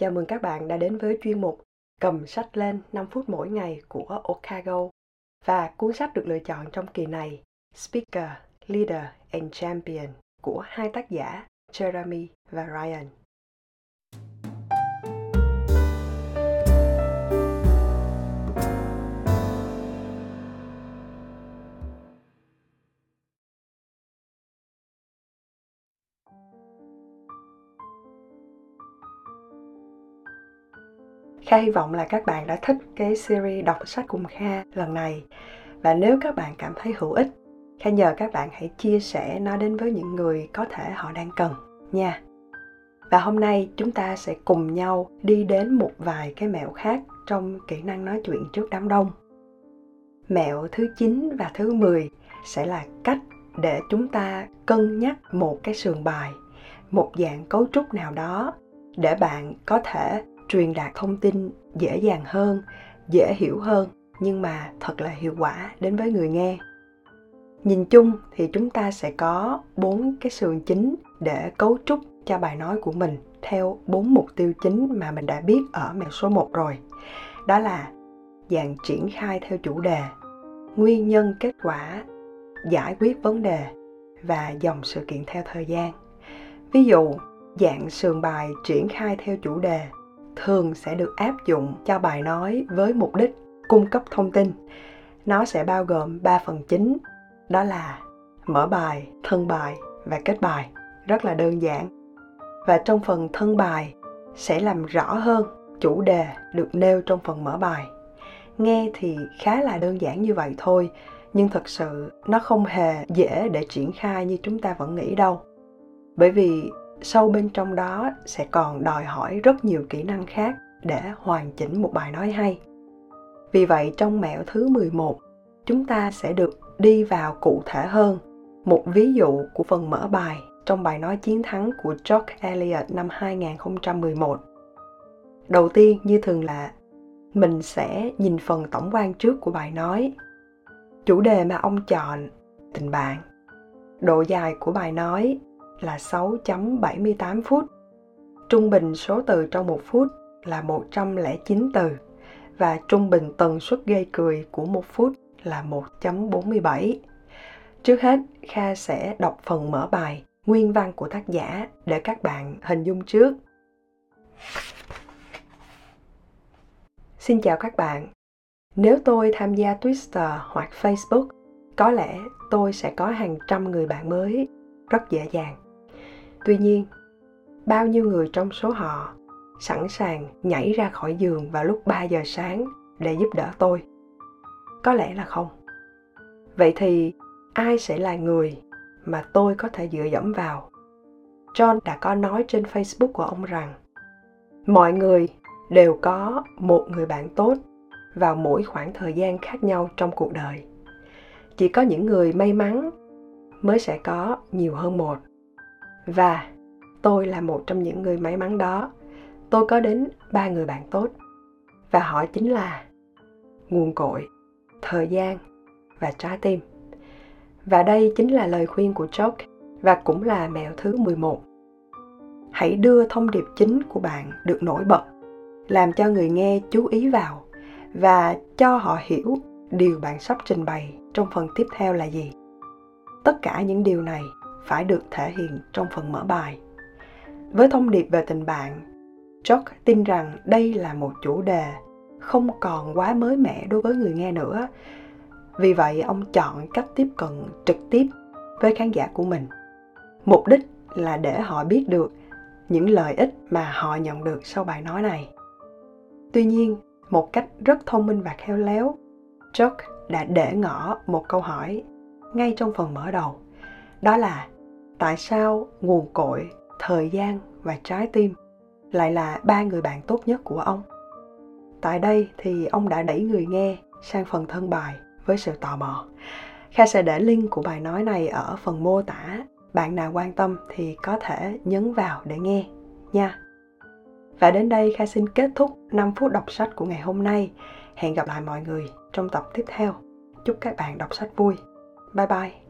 Chào mừng các bạn đã đến với chuyên mục Cầm sách lên 5 phút mỗi ngày của Okago. Và cuốn sách được lựa chọn trong kỳ này Speaker, Leader and Champion của hai tác giả Jeremy và Ryan. Kha hy vọng là các bạn đã thích cái series đọc sách cùng Kha lần này. Và nếu các bạn cảm thấy hữu ích, Kha nhờ các bạn hãy chia sẻ nó đến với những người có thể họ đang cần nha. Và hôm nay chúng ta sẽ cùng nhau đi đến một vài cái mẹo khác trong kỹ năng nói chuyện trước đám đông. Mẹo thứ 9 và thứ 10 sẽ là cách để chúng ta cân nhắc một cái sườn bài, một dạng cấu trúc nào đó để bạn có thể truyền đạt thông tin dễ dàng hơn dễ hiểu hơn nhưng mà thật là hiệu quả đến với người nghe nhìn chung thì chúng ta sẽ có bốn cái sườn chính để cấu trúc cho bài nói của mình theo bốn mục tiêu chính mà mình đã biết ở mẹo số 1 rồi. Đó là dạng triển khai theo chủ đề, nguyên nhân kết quả, giải quyết vấn đề và dòng sự kiện theo thời gian. Ví dụ, dạng sườn bài triển khai theo chủ đề thường sẽ được áp dụng cho bài nói với mục đích cung cấp thông tin. Nó sẽ bao gồm 3 phần chính, đó là mở bài, thân bài và kết bài. Rất là đơn giản. Và trong phần thân bài sẽ làm rõ hơn chủ đề được nêu trong phần mở bài. Nghe thì khá là đơn giản như vậy thôi, nhưng thật sự nó không hề dễ để triển khai như chúng ta vẫn nghĩ đâu. Bởi vì sâu bên trong đó sẽ còn đòi hỏi rất nhiều kỹ năng khác để hoàn chỉnh một bài nói hay. Vì vậy trong mẹo thứ 11, chúng ta sẽ được đi vào cụ thể hơn một ví dụ của phần mở bài trong bài nói chiến thắng của George Eliot năm 2011. Đầu tiên như thường là mình sẽ nhìn phần tổng quan trước của bài nói. Chủ đề mà ông chọn, tình bạn. Độ dài của bài nói là 6.78 phút. Trung bình số từ trong một phút là 109 từ và trung bình tần suất gây cười của một phút là 1.47. Trước hết, Kha sẽ đọc phần mở bài, nguyên văn của tác giả để các bạn hình dung trước. Xin chào các bạn. Nếu tôi tham gia Twitter hoặc Facebook, có lẽ tôi sẽ có hàng trăm người bạn mới rất dễ dàng tuy nhiên, bao nhiêu người trong số họ sẵn sàng nhảy ra khỏi giường vào lúc 3 giờ sáng để giúp đỡ tôi? Có lẽ là không. Vậy thì ai sẽ là người mà tôi có thể dựa dẫm vào? John đã có nói trên Facebook của ông rằng, mọi người đều có một người bạn tốt vào mỗi khoảng thời gian khác nhau trong cuộc đời. Chỉ có những người may mắn mới sẽ có nhiều hơn một và tôi là một trong những người may mắn đó tôi có đến ba người bạn tốt và họ chính là nguồn cội thời gian và trái tim và đây chính là lời khuyên của Jock và cũng là mẹo thứ 11. Hãy đưa thông điệp chính của bạn được nổi bật, làm cho người nghe chú ý vào và cho họ hiểu điều bạn sắp trình bày trong phần tiếp theo là gì. Tất cả những điều này phải được thể hiện trong phần mở bài. Với thông điệp về tình bạn, Jock tin rằng đây là một chủ đề không còn quá mới mẻ đối với người nghe nữa. Vì vậy, ông chọn cách tiếp cận trực tiếp với khán giả của mình. Mục đích là để họ biết được những lợi ích mà họ nhận được sau bài nói này. Tuy nhiên, một cách rất thông minh và khéo léo, Jock đã để ngỏ một câu hỏi ngay trong phần mở đầu. Đó là tại sao nguồn cội, thời gian và trái tim lại là ba người bạn tốt nhất của ông tại đây thì ông đã đẩy người nghe sang phần thân bài với sự tò mò kha sẽ để link của bài nói này ở phần mô tả bạn nào quan tâm thì có thể nhấn vào để nghe nha và đến đây Kha xin kết thúc 5 phút đọc sách của ngày hôm nay. Hẹn gặp lại mọi người trong tập tiếp theo. Chúc các bạn đọc sách vui. Bye bye.